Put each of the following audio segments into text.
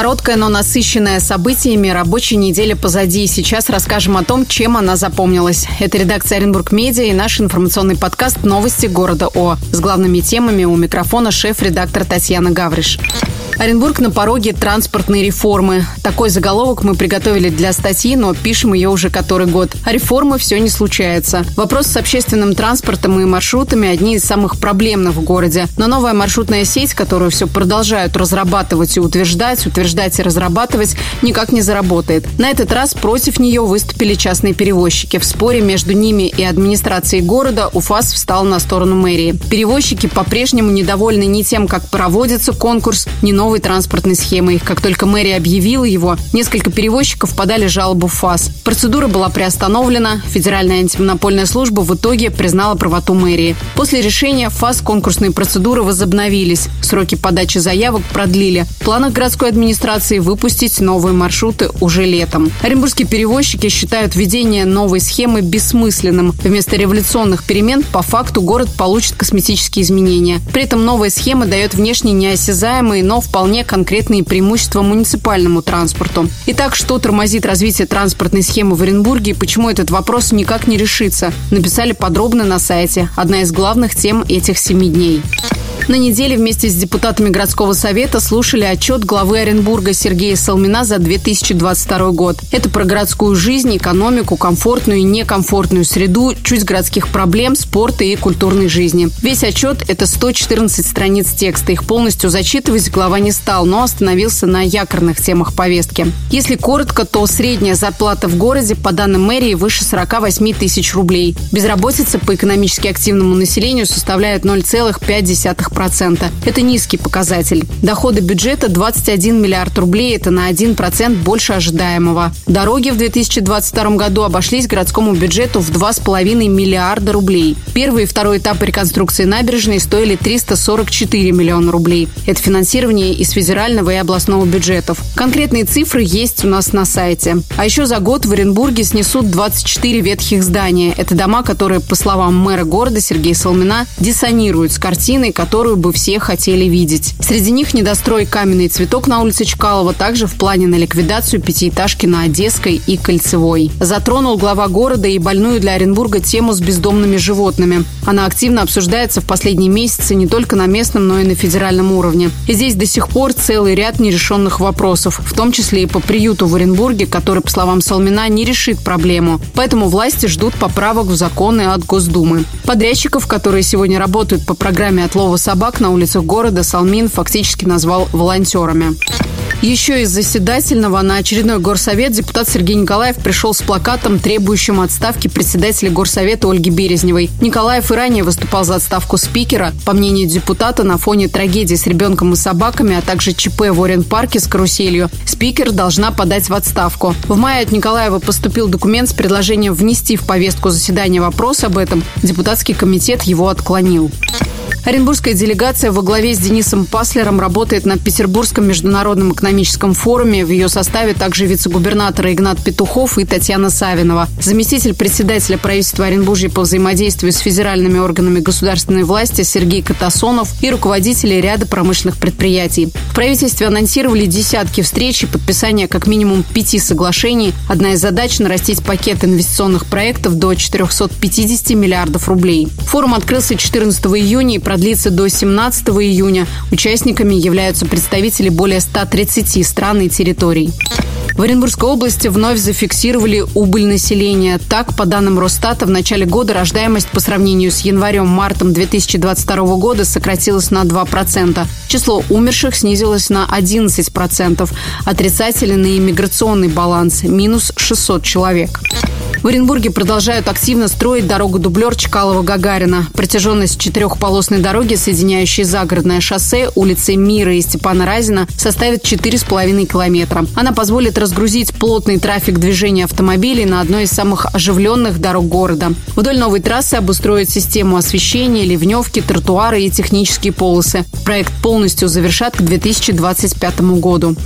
Короткая, но насыщенная событиями рабочая неделя позади. Сейчас расскажем о том, чем она запомнилась. Это редакция Оренбург Медиа и наш информационный подкаст «Новости города О». С главными темами у микрофона шеф-редактор Татьяна Гавриш. Оренбург на пороге транспортной реформы. Такой заголовок мы приготовили для статьи, но пишем ее уже который год. А реформы все не случается. Вопрос с общественным транспортом и маршрутами одни из самых проблемных в городе. Но новая маршрутная сеть, которую все продолжают разрабатывать и утверждать, утверждать и разрабатывать, никак не заработает. На этот раз против нее выступили частные перевозчики. В споре между ними и администрацией города УФАС встал на сторону мэрии. Перевозчики по-прежнему недовольны ни тем, как проводится конкурс, новым новой транспортной схемой. Как только мэрия объявила его, несколько перевозчиков подали жалобу в ФАС. Процедура была приостановлена. Федеральная антимонопольная служба в итоге признала правоту мэрии. После решения ФАС конкурсные процедуры возобновились. Сроки подачи заявок продлили. В планах городской администрации выпустить новые маршруты уже летом. Оренбургские перевозчики считают введение новой схемы бессмысленным. Вместо революционных перемен по факту город получит косметические изменения. При этом новая схема дает внешне неосязаемые, но вполне конкретные преимущества муниципальному транспорту. Итак, что тормозит развитие транспортной схемы в Оренбурге и почему этот вопрос никак не решится, написали подробно на сайте. Одна из главных тем этих семи дней. На неделе вместе с депутатами городского совета слушали отчет главы Оренбурга Сергея Салмина за 2022 год. Это про городскую жизнь, экономику, комфортную и некомфортную среду, чуть городских проблем, спорта и культурной жизни. Весь отчет – это 114 страниц текста. Их полностью зачитывать глава не стал, но остановился на якорных темах повестки. Если коротко, то средняя зарплата в городе, по данным мэрии, выше 48 тысяч рублей. Безработица по экономически активному населению составляет 0,5%. 1,2%. Это низкий показатель. Доходы бюджета 21 миллиард рублей. Это на 1% больше ожидаемого. Дороги в 2022 году обошлись городскому бюджету в 2,5 миллиарда рублей. Первый и второй этап реконструкции набережной стоили 344 миллиона рублей. Это финансирование из федерального и областного бюджетов. Конкретные цифры есть у нас на сайте. А еще за год в Оренбурге снесут 24 ветхих здания. Это дома, которые, по словам мэра города Сергея Солмина, диссонируют с картиной, которую которую бы все хотели видеть. Среди них недострой «Каменный цветок» на улице Чкалова, также в плане на ликвидацию пятиэтажки на Одесской и Кольцевой. Затронул глава города и больную для Оренбурга тему с бездомными животными. Она активно обсуждается в последние месяцы не только на местном, но и на федеральном уровне. И здесь до сих пор целый ряд нерешенных вопросов, в том числе и по приюту в Оренбурге, который, по словам Салмина, не решит проблему. Поэтому власти ждут поправок в законы от Госдумы. Подрядчиков, которые сегодня работают по программе отлова собак, на улицах города Салмин фактически назвал волонтерами. Еще из заседательного на очередной горсовет депутат Сергей Николаев пришел с плакатом, требующим отставки председателя горсовета Ольги Березневой. Николаев и ранее выступал за отставку спикера. По мнению депутата, на фоне трагедии с ребенком и собаками, а также ЧП в Орен-парке с каруселью, спикер должна подать в отставку. В мае от Николаева поступил документ с предложением внести в повестку заседания вопрос об этом. Депутатский комитет его отклонил. Оренбургская делегация во главе с Денисом Паслером работает на Петербургском международном экономическом форуме. В ее составе также вице-губернатор Игнат Петухов и Татьяна Савинова. Заместитель председателя правительства Оренбуржья по взаимодействию с федеральными органами государственной власти Сергей Катасонов и руководители ряда промышленных предприятий. В правительстве анонсировали десятки встреч и подписание как минимум пяти соглашений. Одна из задач – нарастить пакет инвестиционных проектов до 450 миллиардов рублей. Форум открылся 14 июня и продлится до 17 июня. Участниками являются представители более 130 стран и территорий. В Оренбургской области вновь зафиксировали убыль населения. Так, по данным Росстата, в начале года рождаемость по сравнению с январем-мартом 2022 года сократилась на 2%. Число умерших снизилось на 11%. Отрицательный иммиграционный баланс – минус 600 человек. В Оренбурге продолжают активно строить дорогу-дублер Чкалова-Гагарина. Протяженность четырехполосной дороги, соединяющей загородное шоссе, улицы Мира и Степана Разина, составит 4,5 километра. Она позволит разгрузить плотный трафик движения автомобилей на одной из самых оживленных дорог города. Вдоль новой трассы обустроят систему освещения, ливневки, тротуары и технические полосы. Проект полностью завершат к 2025 году.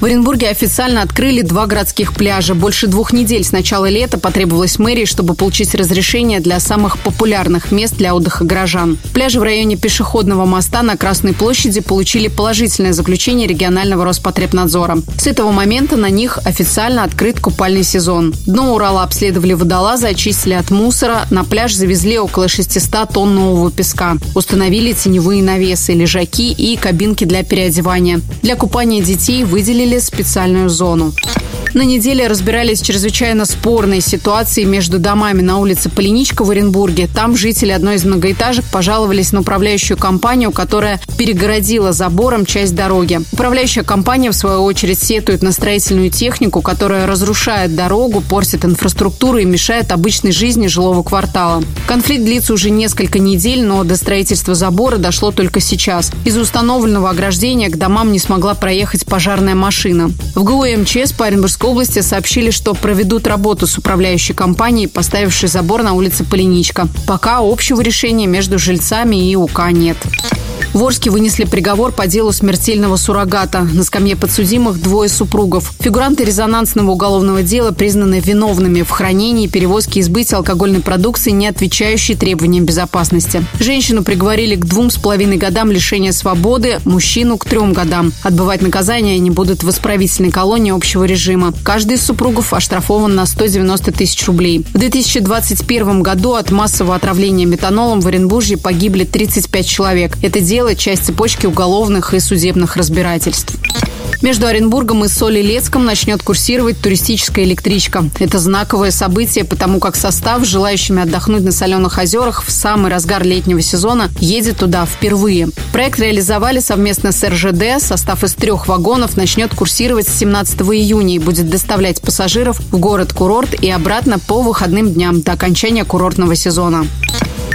В Оренбурге официально открыли два городских пляжа. Больше двух недель с начала лета потребовалось мэрии, чтобы получить разрешение для самых популярных мест для отдыха горожан. Пляжи в районе пешеходного моста на Красной площади получили положительное заключение регионального Роспотребнадзора. С этого момента на них официально открыт купальный сезон. Дно Урала обследовали водолазы, очистили от мусора. На пляж завезли около 600 тонн нового песка. Установили теневые навесы, лежаки и кабинки для переодевания. Для купания детей выделили выделили специальную зону. На неделе разбирались чрезвычайно спорной ситуации между домами на улице Полиничка в Оренбурге. Там жители одной из многоэтажек пожаловались на управляющую компанию, которая перегородила забором часть дороги. Управляющая компания, в свою очередь, сетует на строительную технику, которая разрушает дорогу, портит инфраструктуру и мешает обычной жизни жилого квартала. Конфликт длится уже несколько недель, но до строительства забора дошло только сейчас. Из установленного ограждения к домам не смогла проехать пожарная машина. В ГУ МЧС по Оренбургской области сообщили, что проведут работу с управляющей компанией, поставившей забор на улице Полиничка. Пока общего решения между жильцами и УК нет. В Орске вынесли приговор по делу смертельного суррогата. На скамье подсудимых двое супругов. Фигуранты резонансного уголовного дела признаны виновными в хранении, перевозке и сбытии алкогольной продукции, не отвечающей требованиям безопасности. Женщину приговорили к двум с половиной годам лишения свободы, мужчину к трем годам. Отбывать наказание они будут в исправительной колонии общего режима. Каждый из супругов оштрафован на 190 тысяч рублей. В 2021 году от массового отравления метанолом в Оренбурге погибли 35 человек. Это дело – часть цепочки уголовных и судебных разбирательств. Между Оренбургом и Солилецком начнет курсировать туристическая электричка. Это знаковое событие, потому как состав, желающими отдохнуть на соленых озерах в самый разгар летнего сезона, едет туда впервые. Проект реализовали совместно с РЖД. Состав из трех вагонов начнет курсировать с 17 июня и будет доставлять пассажиров в город-курорт и обратно по выходным дням до окончания курортного сезона.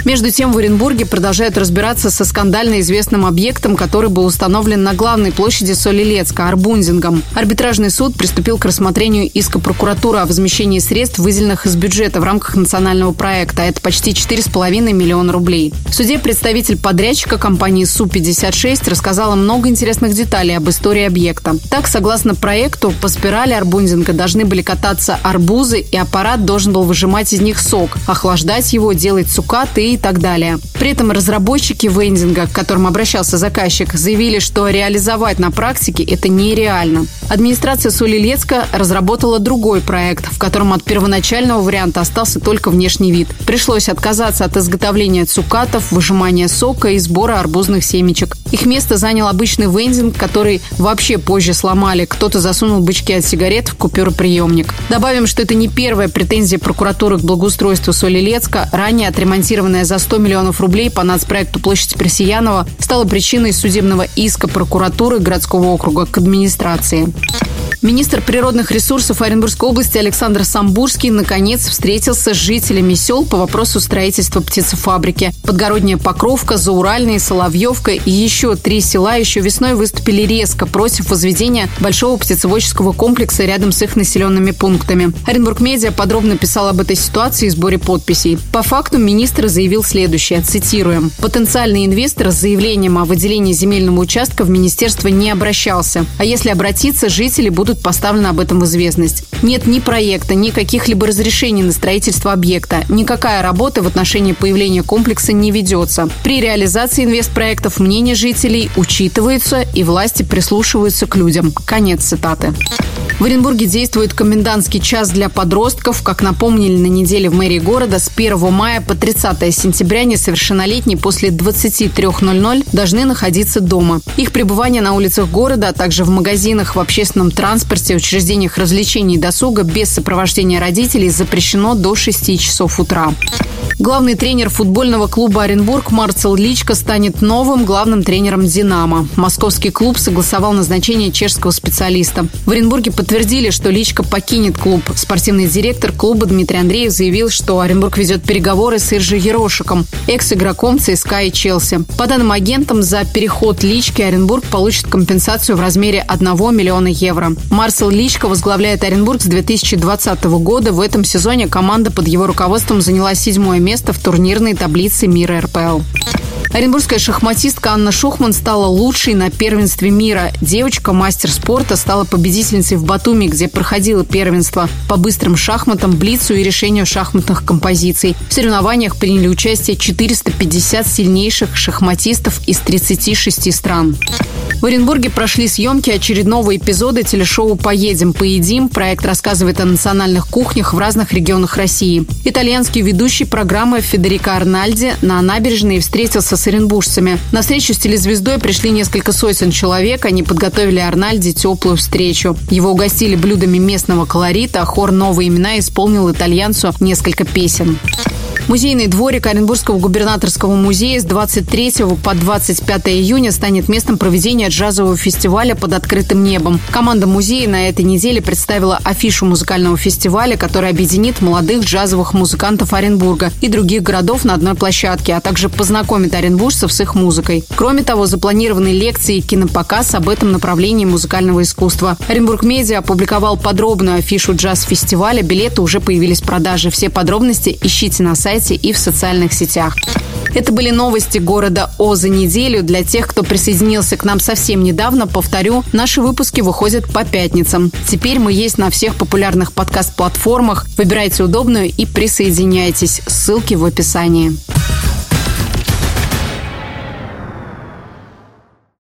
Между тем, в Оренбурге продолжают разбираться со скандально известным объектом, который был установлен на главной площади Солилецка – Арбунзингом. Арбитражный суд приступил к рассмотрению иска прокуратуры о возмещении средств, выделенных из бюджета в рамках национального проекта. Это почти 4,5 миллиона рублей. В суде представитель подрядчика компании Су-56 рассказала много интересных деталей об истории объекта. Так, согласно проекту, по спирали Арбунзинга должны были кататься арбузы, и аппарат должен был выжимать из них сок, охлаждать его, делать цукаты и и так далее. При этом разработчики вендинга, к которым обращался заказчик, заявили, что реализовать на практике это нереально. Администрация Солилецка разработала другой проект, в котором от первоначального варианта остался только внешний вид. Пришлось отказаться от изготовления цукатов, выжимания сока и сбора арбузных семечек. Их место занял обычный вендинг, который вообще позже сломали. Кто-то засунул бычки от сигарет в купюроприемник. Добавим, что это не первая претензия прокуратуры к благоустройству Солилецка. Ранее отремонтированная за 100 миллионов рублей по нацпроекту «Площадь Персиянова» стала причиной судебного иска прокуратуры городского округа к администрации. Министр природных ресурсов Оренбургской области Александр Самбурский наконец встретился с жителями сел по вопросу строительства птицефабрики. Подгородняя Покровка, Зауральная, Соловьевка и еще три села еще весной выступили резко против возведения большого птицеводческого комплекса рядом с их населенными пунктами. Оренбург Медиа подробно писал об этой ситуации и сборе подписей. По факту министр заявил следующее, цитируем. Потенциальный инвестор с заявлением о выделении земельного участка в министерство не обращался. А если обратиться, жители будут поставлены об этом в известность. Нет ни проекта, ни каких-либо разрешений на строительство объекта. Никакая работа в отношении появления комплекса не ведется. При реализации инвестпроектов мнение жителей учитывается и власти прислушиваются к людям. Конец цитаты. В Оренбурге действует комендантский час для подростков. Как напомнили на неделе в мэрии города, с 1 мая по 30 сентября несовершеннолетние после 23.00 должны находиться дома. Их пребывание на улицах города, а также в магазинах, в общественном транспорте, учреждениях развлечений и досуга без сопровождения родителей запрещено до 6 часов утра. Главный тренер футбольного клуба Оренбург Марцел Личко станет новым главным тренером «Динамо». Московский клуб согласовал назначение чешского специалиста. В Оренбурге подтвердили, что Личка покинет клуб. Спортивный директор клуба Дмитрий Андреев заявил, что Оренбург ведет переговоры с Иржи Ерошиком, экс-игроком ЦСКА и Челси. По данным агентам, за переход Лички Оренбург получит компенсацию в размере 1 миллиона евро. Марсел Личка возглавляет Оренбург с 2020 года. В этом сезоне команда под его руководством заняла седьмое место в турнирной таблице мира РПЛ. Оренбургская шахматистка Анна Шухман стала лучшей на первенстве мира. Девочка, мастер спорта, стала победительницей в Батуми, где проходило первенство по быстрым шахматам, блицу и решению шахматных композиций. В соревнованиях приняли участие 450 сильнейших шахматистов из 36 стран. В Оренбурге прошли съемки очередного эпизода телешоу «Поедем, поедим». Проект рассказывает о национальных кухнях в разных регионах России. Итальянский ведущий программы Федерико Арнальди на набережной встретился с оренбуржцами. На встречу с телезвездой пришли несколько сотен человек. Они подготовили Арнальди теплую встречу. Его угостили блюдами местного колорита, а хор «Новые имена» исполнил итальянцу несколько песен. Музейный дворик Оренбургского губернаторского музея с 23 по 25 июня станет местом проведения джазового фестиваля под открытым небом. Команда музея на этой неделе представила афишу музыкального фестиваля, который объединит молодых джазовых музыкантов Оренбурга и других городов на одной площадке, а также познакомит оренбуржцев с их музыкой. Кроме того, запланированы лекции и кинопоказ об этом направлении музыкального искусства. Оренбург Медиа опубликовал подробную афишу джаз-фестиваля. Билеты уже появились в продаже. Все подробности ищите на сайте сайте и в социальных сетях. Это были новости города О за неделю. Для тех, кто присоединился к нам совсем недавно, повторю, наши выпуски выходят по пятницам. Теперь мы есть на всех популярных подкаст-платформах. Выбирайте удобную и присоединяйтесь. Ссылки в описании.